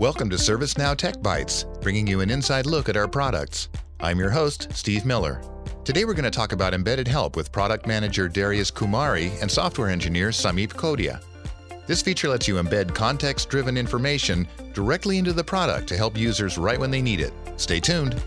Welcome to ServiceNow Tech Bytes, bringing you an inside look at our products. I'm your host, Steve Miller. Today we're going to talk about embedded help with product manager Darius Kumari and software engineer Sameep Kodia. This feature lets you embed context driven information directly into the product to help users right when they need it. Stay tuned.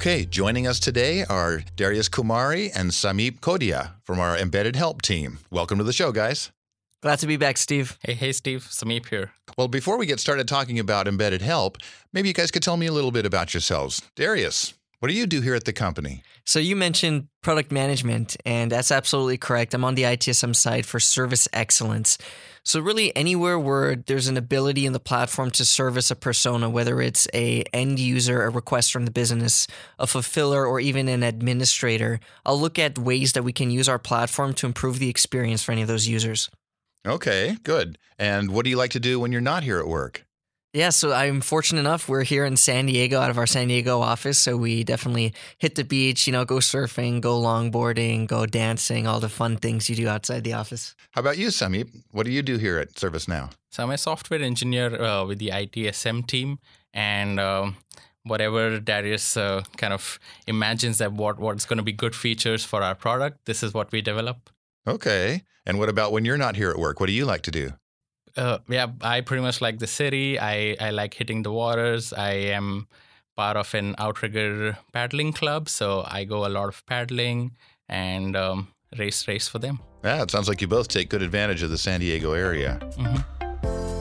Okay, joining us today are Darius Kumari and Sameep Kodia from our Embedded Help team. Welcome to the show, guys. Glad to be back, Steve. Hey, hey, Steve. Sameep here. Well, before we get started talking about embedded help, maybe you guys could tell me a little bit about yourselves. Darius, what do you do here at the company? So, you mentioned product management, and that's absolutely correct. I'm on the ITSM side for service excellence. So really anywhere where there's an ability in the platform to service a persona, whether it's a end user, a request from the business, a fulfiller, or even an administrator, I'll look at ways that we can use our platform to improve the experience for any of those users. Okay, good. And what do you like to do when you're not here at work? Yeah, so I'm fortunate enough. We're here in San Diego out of our San Diego office. So we definitely hit the beach, you know, go surfing, go longboarding, go dancing, all the fun things you do outside the office. How about you, Sameep? What do you do here at ServiceNow? So I'm a software engineer uh, with the ITSM team. And um, whatever Darius uh, kind of imagines that what, what's going to be good features for our product, this is what we develop. Okay. And what about when you're not here at work? What do you like to do? Uh, yeah, I pretty much like the city. I, I like hitting the waters. I am part of an outrigger paddling club, so I go a lot of paddling and um, race race for them. Yeah, it sounds like you both take good advantage of the San Diego area. Mm-hmm.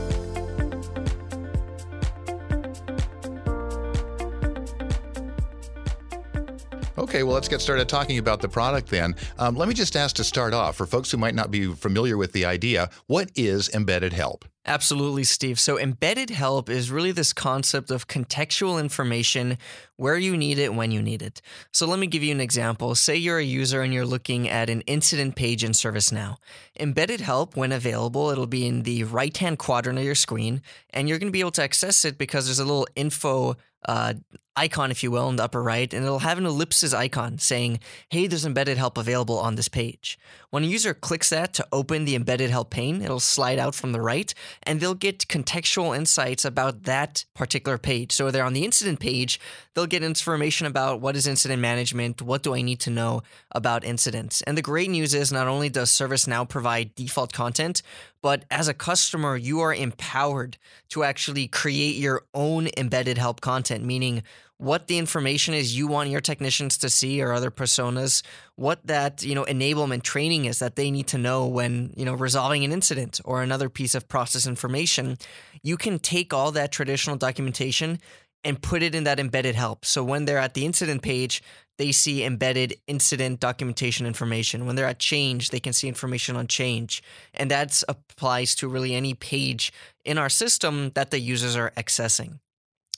Okay, well, let's get started talking about the product then. Um, let me just ask to start off for folks who might not be familiar with the idea what is embedded help? Absolutely, Steve. So, embedded help is really this concept of contextual information where you need it when you need it. So, let me give you an example. Say you're a user and you're looking at an incident page in ServiceNow. Embedded help, when available, it'll be in the right hand quadrant of your screen, and you're going to be able to access it because there's a little info uh, icon, if you will, in the upper right, and it'll have an ellipsis icon saying, hey, there's embedded help available on this page. When a user clicks that to open the embedded help pane, it'll slide out from the right, and they'll get contextual insights about that particular page. So they're on the incident page, they'll get information about what is incident management, what do I need to know about incidents. And the great news is not only does ServiceNow provide default content, but as a customer, you are empowered to actually create your own embedded help content, meaning what the information is you want your technicians to see or other personas, what that, you know, enablement training is that they need to know when, you know, resolving an incident or another piece of process information. You can take all that traditional documentation and put it in that embedded help. So when they're at the incident page, they see embedded incident documentation information. When they're at change, they can see information on change. And that applies to really any page in our system that the users are accessing.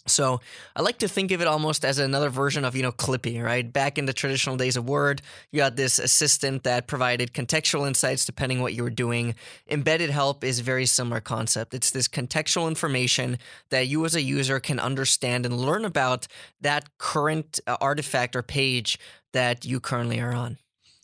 So I like to think of it almost as another version of, you know, Clippy, right? Back in the traditional days of Word, you had this assistant that provided contextual insights depending what you were doing. Embedded help is a very similar concept. It's this contextual information that you as a user can understand and learn about that current uh, artifact or page that you currently are on.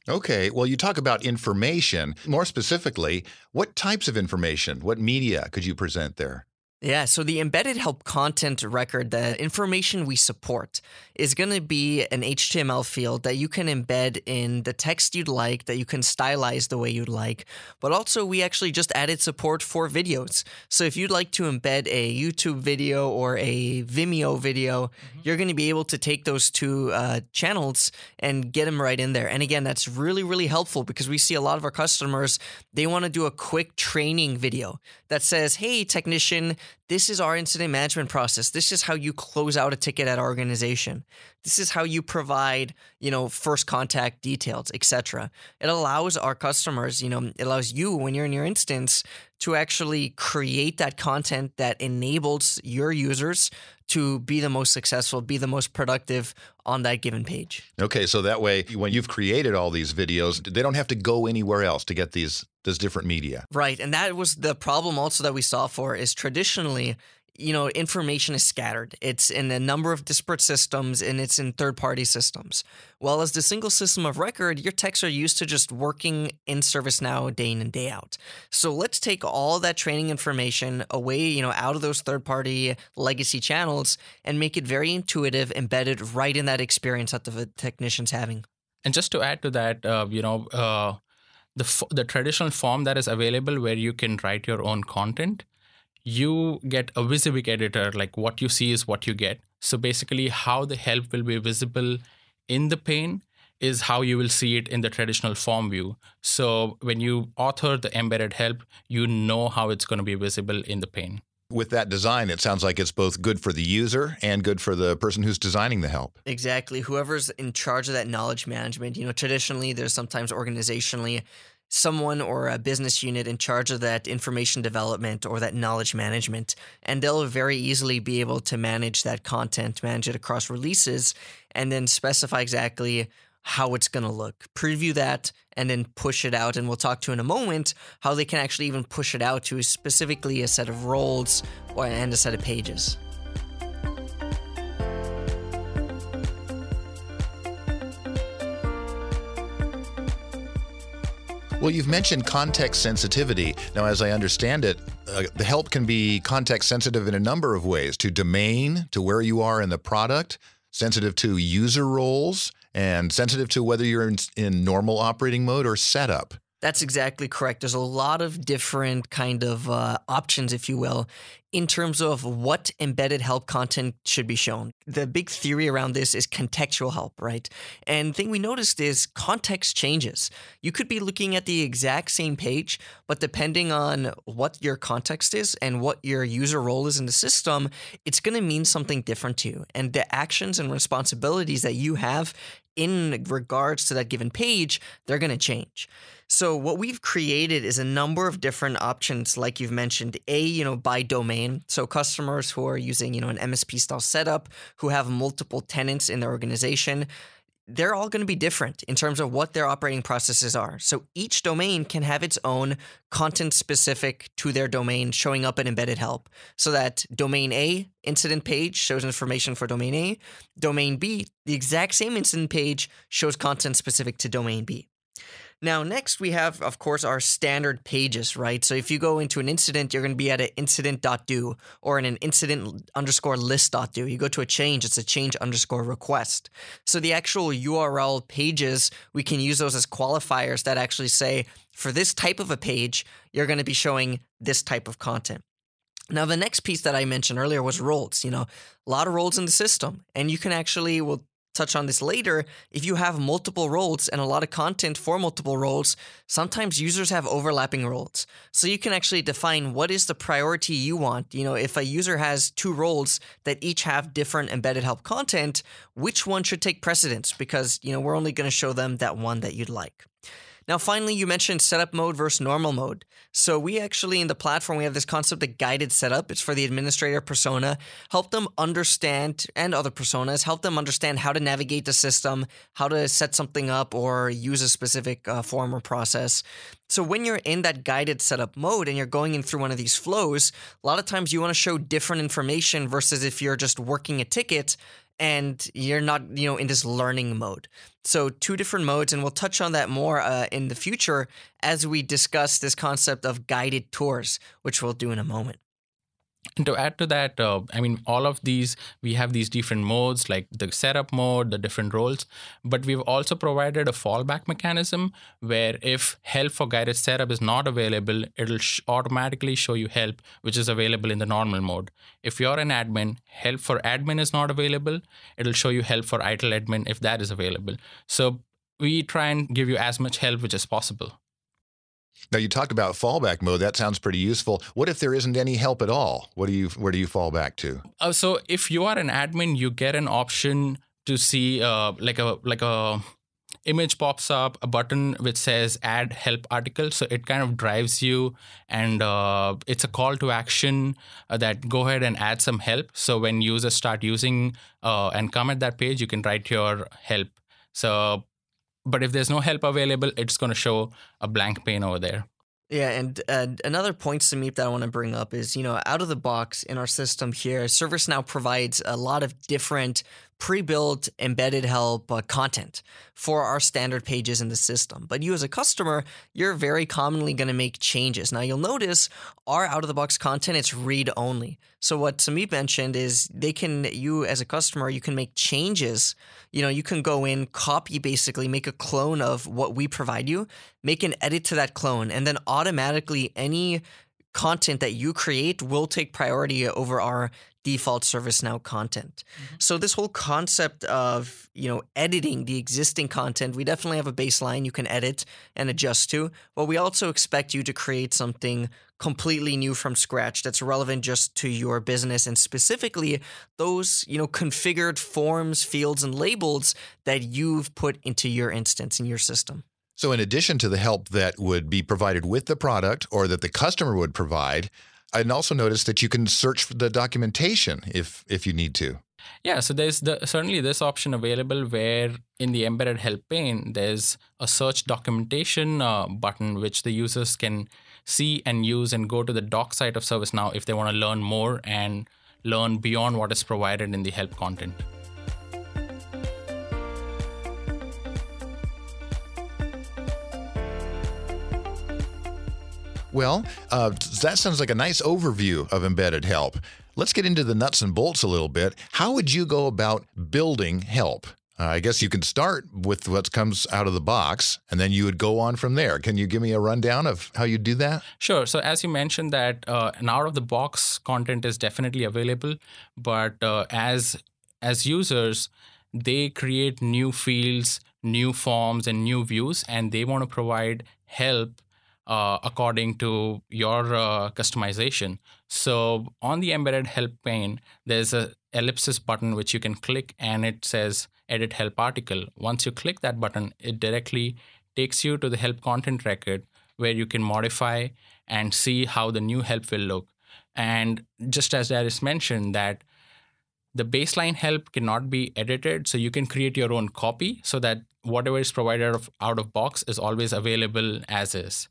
Okay. Well, you talk about information. More specifically, what types of information, what media could you present there? Yeah, so the embedded help content record, the information we support, is going to be an HTML field that you can embed in the text you'd like, that you can stylize the way you'd like. But also, we actually just added support for videos. So if you'd like to embed a YouTube video or a Vimeo video, mm-hmm. you're going to be able to take those two uh, channels and get them right in there. And again, that's really, really helpful because we see a lot of our customers, they want to do a quick training video that says, hey, technician, this is our incident management process. This is how you close out a ticket at our organization. This is how you provide, you know, first contact details, etc. It allows our customers, you know, it allows you when you're in your instance to actually create that content that enables your users to be the most successful, be the most productive on that given page. Okay, so that way when you've created all these videos, they don't have to go anywhere else to get these this different media. Right, and that was the problem also that we saw for is traditionally you know, information is scattered. It's in a number of disparate systems and it's in third party systems. While as the single system of record, your techs are used to just working in ServiceNow day in and day out. So let's take all that training information away, you know, out of those third party legacy channels and make it very intuitive, embedded right in that experience that the technician's having. And just to add to that, uh, you know, uh, the f- the traditional form that is available where you can write your own content you get a Wysiwyg editor, like what you see is what you get. So basically, how the help will be visible in the pane is how you will see it in the traditional form view. So when you author the embedded help, you know how it's going to be visible in the pane. With that design, it sounds like it's both good for the user and good for the person who's designing the help. Exactly. Whoever's in charge of that knowledge management, you know, traditionally, there's sometimes organizationally someone or a business unit in charge of that information development or that knowledge management. And they'll very easily be able to manage that content, manage it across releases, and then specify exactly how it's going to look. Preview that and then push it out. And we'll talk to in a moment how they can actually even push it out to specifically a set of roles or, and a set of pages. Well, you've mentioned context sensitivity. Now, as I understand it, uh, the help can be context sensitive in a number of ways to domain, to where you are in the product, sensitive to user roles, and sensitive to whether you're in, in normal operating mode or setup. That's exactly correct. There's a lot of different kind of uh, options, if you will, in terms of what embedded help content should be shown. The big theory around this is contextual help, right? And thing we noticed is context changes. You could be looking at the exact same page, but depending on what your context is and what your user role is in the system, it's going to mean something different to you. And the actions and responsibilities that you have in regards to that given page, they're going to change. So what we've created is a number of different options, like you've mentioned. A, you know, by domain. So customers who are using, you know, an MSP style setup, who have multiple tenants in their organization, they're all going to be different in terms of what their operating processes are. So each domain can have its own content specific to their domain showing up in embedded help. So that domain A incident page shows information for domain A, domain B, the exact same incident page shows content specific to domain B. Now, next we have, of course, our standard pages, right? So if you go into an incident, you're going to be at an incident.do or in an incident underscore list.do. You go to a change, it's a change underscore request. So the actual URL pages, we can use those as qualifiers that actually say, for this type of a page, you're going to be showing this type of content. Now, the next piece that I mentioned earlier was roles. You know, a lot of roles in the system, and you can actually, we'll touch on this later, if you have multiple roles and a lot of content for multiple roles, sometimes users have overlapping roles. So you can actually define what is the priority you want. You know, if a user has two roles that each have different embedded help content, which one should take precedence? Because, you know, we're only going to show them that one that you'd like. Now, finally, you mentioned setup mode versus normal mode. So we actually in the platform we have this concept of guided setup. It's for the administrator persona, help them understand and other personas, help them understand how to navigate the system, how to set something up or use a specific uh, form or process. So when you're in that guided setup mode and you're going in through one of these flows, a lot of times you want to show different information versus if you're just working a ticket and you're not, you know, in this learning mode. So, two different modes, and we'll touch on that more uh, in the future as we discuss this concept of guided tours, which we'll do in a moment. And to add to that, uh, I mean, all of these, we have these different modes like the setup mode, the different roles, but we've also provided a fallback mechanism where if help for guided setup is not available, it'll sh- automatically show you help, which is available in the normal mode. If you're an admin, help for admin is not available, it'll show you help for ITIL admin if that is available. So we try and give you as much help which is possible. Now you talked about fallback mode. That sounds pretty useful. What if there isn't any help at all? What do you where do you fall back to? Uh, so if you are an admin, you get an option to see uh, like a like a image pops up a button which says add help article so it kind of drives you and uh, it's a call to action uh, that go ahead and add some help so when users start using uh, and come at that page you can write your help so but if there's no help available, it's going to show a blank pane over there. Yeah, and uh, another point, Sameep, that I want to bring up is, you know, out of the box in our system here, ServiceNow provides a lot of different pre-built embedded help uh, content for our standard pages in the system. But you as a customer, you're very commonly going to make changes. Now you'll notice our out-of-the-box content it's read only. So what Sameep mentioned is they can you as a customer you can make changes. You know you can go in, copy basically, make a clone of what we provide you, make an edit to that clone, and then automatically any content that you create will take priority over our default ServiceNow content. Mm-hmm. So this whole concept of, you know, editing the existing content, we definitely have a baseline you can edit and adjust to, but we also expect you to create something completely new from scratch that's relevant just to your business and specifically those, you know, configured forms, fields and labels that you've put into your instance in your system. So, in addition to the help that would be provided with the product or that the customer would provide, I also noticed that you can search for the documentation if if you need to. Yeah, so there's the, certainly this option available where in the embedded help pane there's a search documentation uh, button which the users can see and use and go to the doc site of ServiceNow if they want to learn more and learn beyond what is provided in the help content. Well, uh, that sounds like a nice overview of embedded help. Let's get into the nuts and bolts a little bit. How would you go about building help? Uh, I guess you can start with what comes out of the box, and then you would go on from there. Can you give me a rundown of how you do that? Sure. So as you mentioned, that uh, an out of the box content is definitely available, but uh, as as users, they create new fields, new forms, and new views, and they want to provide help uh, according to your uh, customization. So on the embedded help pane, there's a ellipsis button which you can click and it says edit help article. Once you click that button, it directly takes you to the help content record where you can modify and see how the new help will look. And just as Darius mentioned that the baseline help cannot be edited, so you can create your own copy so that whatever is provided out of box is always available as is.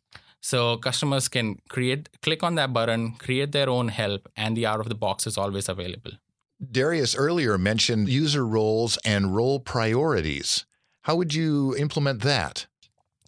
So customers can create, click on that button, create their own help, and the out of the box is always available. Darius earlier mentioned user roles and role priorities. How would you implement that?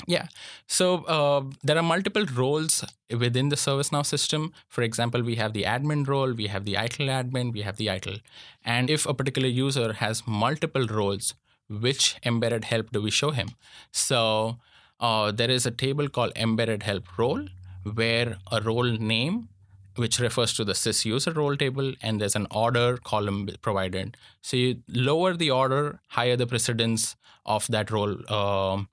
Yeah. So uh, there are multiple roles within the ServiceNow system. For example, we have the admin role, we have the ITIL admin, we have the ITIL. And if a particular user has multiple roles, which embedded help do we show him? So uh, there is a table called embedded help role where a role name which refers to the sys user role table and there's an order column provided. So you lower the order higher the precedence of that role um,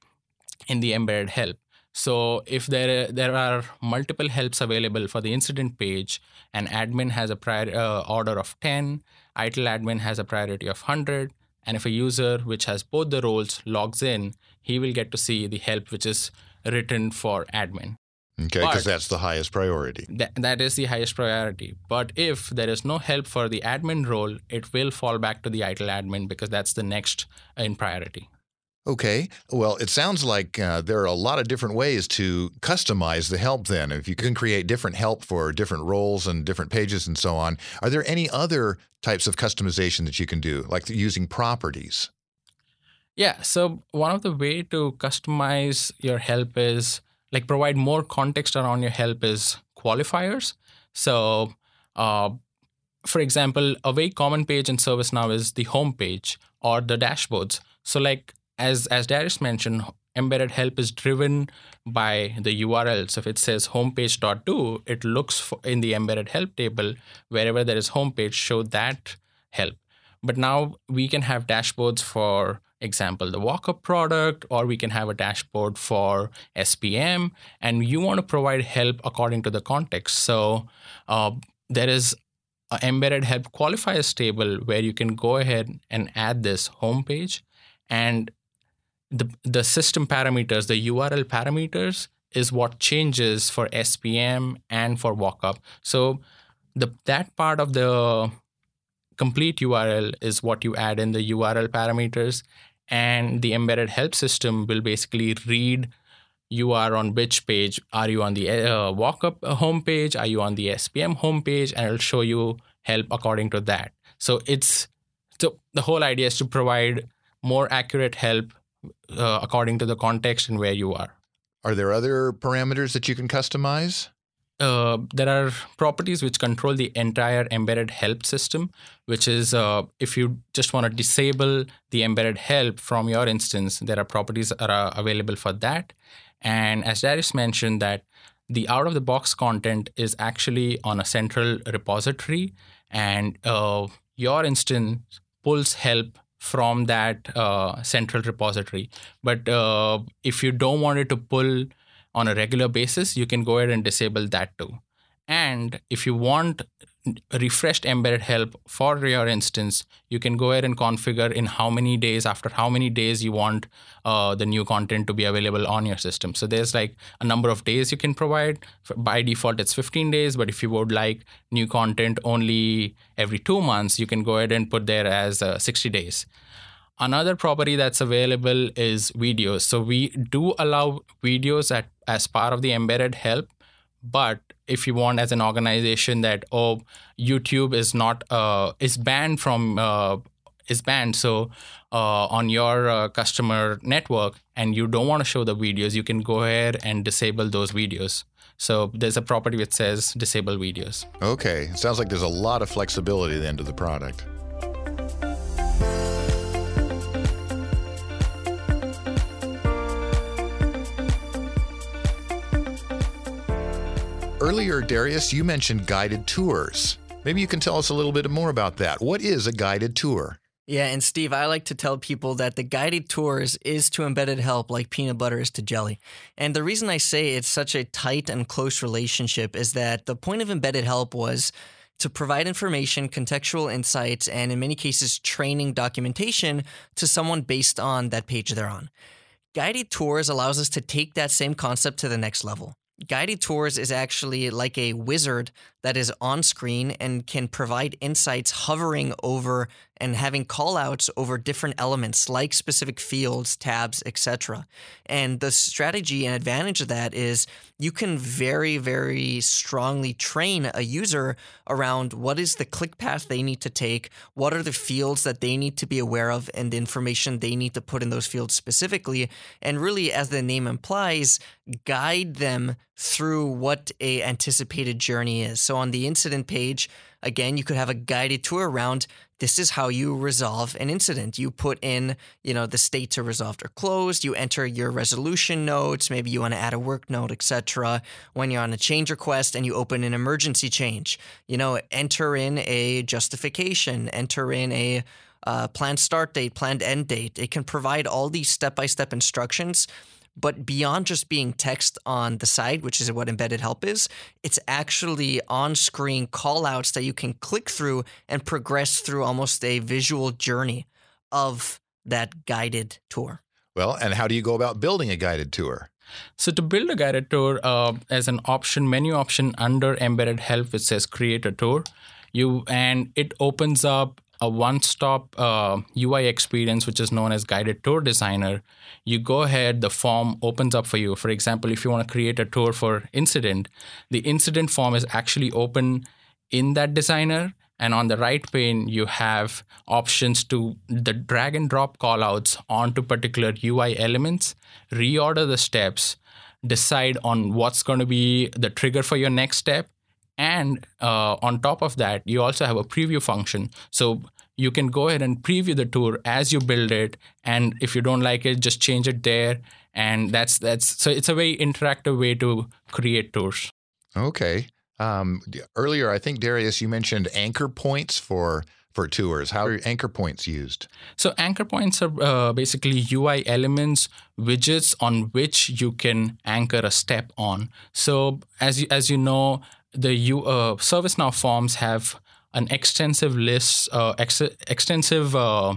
in the embedded help. So if there there are multiple helps available for the incident page an admin has a prior uh, order of 10 ITIL admin has a priority of 100 and if a user which has both the roles logs in, he will get to see the help which is written for admin. Okay, because that's the highest priority. Th- that is the highest priority. But if there is no help for the admin role, it will fall back to the ITIL admin because that's the next in priority. Okay. Well, it sounds like uh, there are a lot of different ways to customize the help then. If you can create different help for different roles and different pages and so on, are there any other types of customization that you can do, like using properties? Yeah. So, one of the way to customize your help is like provide more context around your help is qualifiers. So, uh, for example, a very common page in ServiceNow is the home page or the dashboards. So, like as as Darius mentioned, embedded help is driven by the URL. So if it says homepage.do, it looks for, in the embedded help table wherever there is homepage, show that help. But now we can have dashboards for example the walk-up product or we can have a dashboard for spm and you want to provide help according to the context so uh, there is an embedded help qualifiers table where you can go ahead and add this homepage and the the system parameters, the URL parameters, is what changes for SPM and for walkup. So the that part of the complete URL is what you add in the URL parameters, and the embedded help system will basically read you are on which page. Are you on the uh, walk-up homepage? Are you on the SPM homepage? And it'll show you help according to that. So it's so the whole idea is to provide more accurate help uh, according to the context and where you are. Are there other parameters that you can customize? Uh, there are properties which control the entire embedded help system, which is uh, if you just want to disable the embedded help from your instance, there are properties that are available for that. And as Darius mentioned, that the out of the box content is actually on a central repository, and uh, your instance pulls help from that uh, central repository. But uh, if you don't want it to pull on a regular basis, you can go ahead and disable that too. And if you want refreshed embedded help for your instance, you can go ahead and configure in how many days, after how many days you want uh, the new content to be available on your system. So there's like a number of days you can provide. By default, it's 15 days, but if you would like new content only every two months, you can go ahead and put there as uh, 60 days. Another property that's available is videos. So we do allow videos at, as part of the embedded help, but if you want as an organization that oh youtube is not uh, is banned from uh, is banned so uh, on your uh, customer network and you don't want to show the videos you can go ahead and disable those videos. So there's a property which says disable videos. Okay. Sounds like there's a lot of flexibility at the end of the product Earlier, Darius, you mentioned guided tours. Maybe you can tell us a little bit more about that. What is a guided tour? Yeah, and Steve, I like to tell people that the guided tours is to embedded help like peanut butter is to jelly. And the reason I say it's such a tight and close relationship is that the point of embedded help was to provide information, contextual insights, and in many cases, training documentation to someone based on that page they're on. Guided tours allows us to take that same concept to the next level. Guided Tours is actually like a wizard that is on screen and can provide insights hovering over and having callouts over different elements like specific fields, tabs, etc. And the strategy and advantage of that is you can very, very strongly train a user around what is the click path they need to take, what are the fields that they need to be aware of, and the information they need to put in those fields specifically. And really, as the name implies, guide them through what a anticipated journey is. So on the incident page, again, you could have a guided tour around this is how you resolve an incident. You put in, you know, the states are resolved or closed. You enter your resolution notes. Maybe you want to add a work note, etc. When you're on a change request and you open an emergency change, you know, enter in a justification. Enter in a uh, planned start date, planned end date. It can provide all these step by step instructions but beyond just being text on the side, which is what embedded help is, it's actually on screen callouts that you can click through and progress through almost a visual journey of that guided tour. Well, and how do you go about building a guided tour? So to build a guided tour, uh, as an option, menu option under embedded help, it says create a tour. You and it opens up a one-stop uh, UI experience, which is known as Guided Tour Designer, you go ahead, the form opens up for you. For example, if you want to create a tour for incident, the incident form is actually open in that designer. And on the right pane, you have options to the drag and drop callouts onto particular UI elements, reorder the steps, decide on what's going to be the trigger for your next step, and uh, on top of that, you also have a preview function. So you can go ahead and preview the tour as you build it. And if you don't like it, just change it there. And that's that's so it's a very interactive way to create tours. Okay. Um, earlier, I think Darius, you mentioned anchor points for for tours. How are anchor points used? So anchor points are uh, basically UI elements, widgets on which you can anchor a step on. So as you, as you know, the U, uh, ServiceNow forms have an extensive list, uh, ex- extensive uh,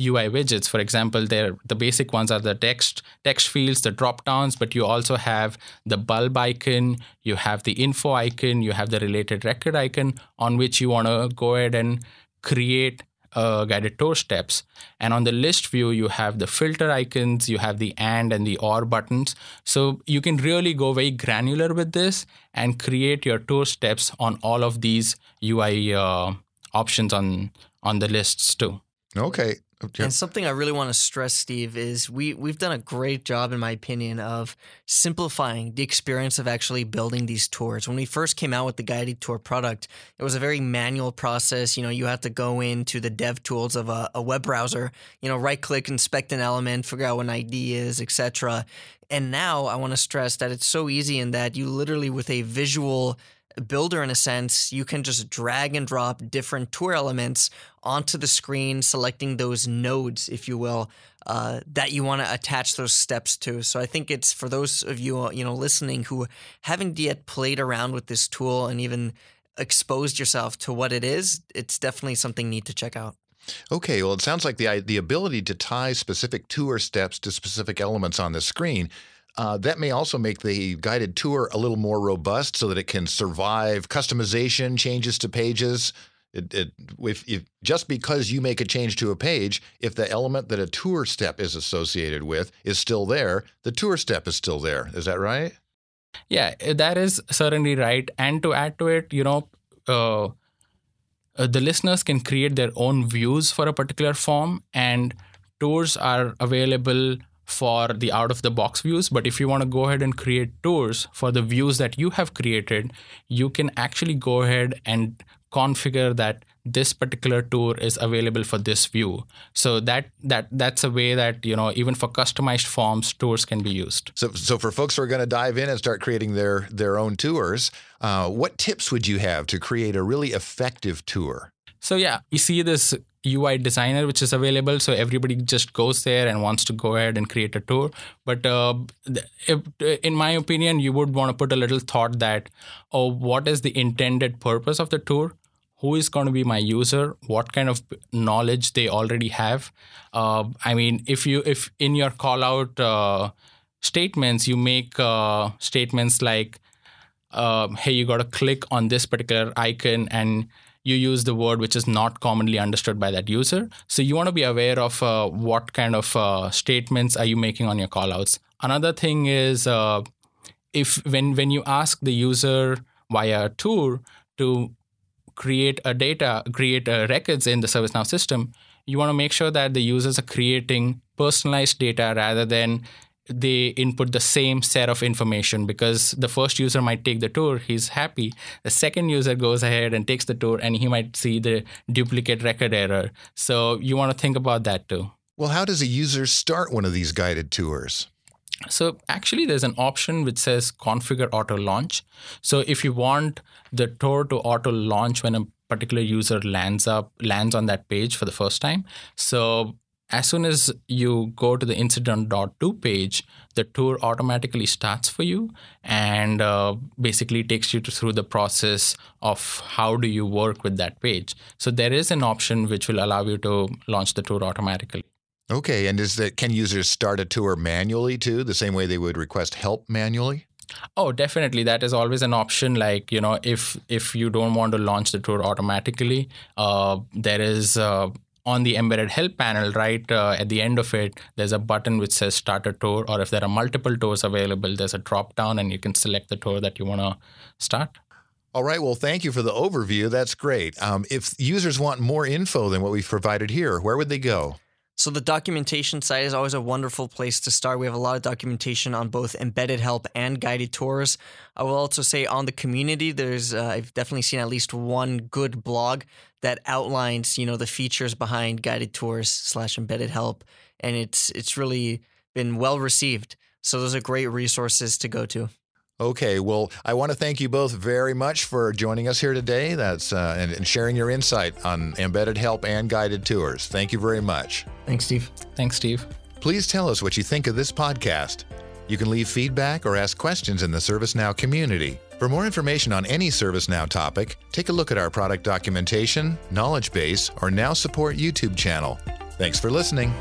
UI widgets. For example, there the basic ones are the text text fields, the drop downs, but you also have the bulb icon, you have the info icon, you have the related record icon on which you want to go ahead and create uh, guided tour steps. And on the list view, you have the filter icons, you have the and and the or buttons. So you can really go very granular with this and create your tour steps on all of these UI uh, options on on the lists too. Okay. Okay. And something I really want to stress, Steve, is we we've done a great job, in my opinion, of simplifying the experience of actually building these tours. When we first came out with the guided tour product, it was a very manual process. You know, you have to go into the dev tools of a, a web browser, you know, right click, inspect an element, figure out what an ID is, etc. And now I want to stress that it's so easy in that you literally with a visual builder in a sense, you can just drag and drop different tour elements onto the screen, selecting those nodes, if you will, uh, that you want to attach those steps to. So I think it's for those of you you know listening who haven't yet played around with this tool and even exposed yourself to what it is, it's definitely something neat to check out. Okay, well, it sounds like the the ability to tie specific tour steps to specific elements on the screen uh, that may also make the guided tour a little more robust so that it can survive customization, changes to pages. It, it, if, if, just because you make a change to a page, if the element that a tour step is associated with is still there, the tour step is still there. Is that right? Yeah, that is certainly right. And to add to it, you know, uh, uh, the listeners can create their own views for a particular form, and tours are available for the out of the box views. But if you want to go ahead and create tours for the views that you have created, you can actually go ahead and configure that this particular tour is available for this view so that that that's a way that you know even for customized forms tours can be used so so for folks who are going to dive in and start creating their their own tours uh, what tips would you have to create a really effective tour so yeah you see this UI designer, which is available. So everybody just goes there and wants to go ahead and create a tour. But uh, if, in my opinion, you would want to put a little thought that, oh, what is the intended purpose of the tour? Who is going to be my user? What kind of knowledge they already have? Uh, I mean, if you if in your call out uh, statements you make uh, statements like, uh, "Hey, you got to click on this particular icon and." You use the word which is not commonly understood by that user. So you want to be aware of uh, what kind of uh, statements are you making on your callouts. Another thing is uh, if when when you ask the user via a tour to create a data, create uh, records in the ServiceNow system, you want to make sure that the users are creating personalized data rather than they input the same set of information because the first user might take the tour, he's happy. The second user goes ahead and takes the tour and he might see the duplicate record error. So you want to think about that too. Well, how does a user start one of these guided tours? So actually there's an option which says configure auto launch. So if you want the tour to auto launch when a particular user lands up lands on that page for the first time. So as soon as you go to the incident.do page, the tour automatically starts for you and uh, basically takes you through the process of how do you work with that page. So there is an option which will allow you to launch the tour automatically. Okay, and is that can users start a tour manually too, the same way they would request help manually? Oh, definitely. That is always an option. Like you know, if if you don't want to launch the tour automatically, uh, there is uh, on the embedded help panel, right uh, at the end of it, there's a button which says start a tour, or if there are multiple tours available, there's a drop down and you can select the tour that you want to start. All right. Well, thank you for the overview. That's great. Um, if users want more info than what we've provided here, where would they go? So the documentation site is always a wonderful place to start. We have a lot of documentation on both embedded help and guided tours. I will also say on the community, there's uh, I've definitely seen at least one good blog that outlines you know the features behind guided tours slash embedded help, and it's it's really been well received. So those are great resources to go to. Okay, well, I want to thank you both very much for joining us here today. That's uh, and, and, sharing your insight on embedded help and guided tours. Thank you very much. Thanks, Steve. Thanks, Steve. Please tell us what you think of this podcast. You can leave feedback or ask questions in the ServiceNow community. For more information on any ServiceNow topic, take a look at our product documentation, knowledge base, or Now Support YouTube channel. Thanks for listening.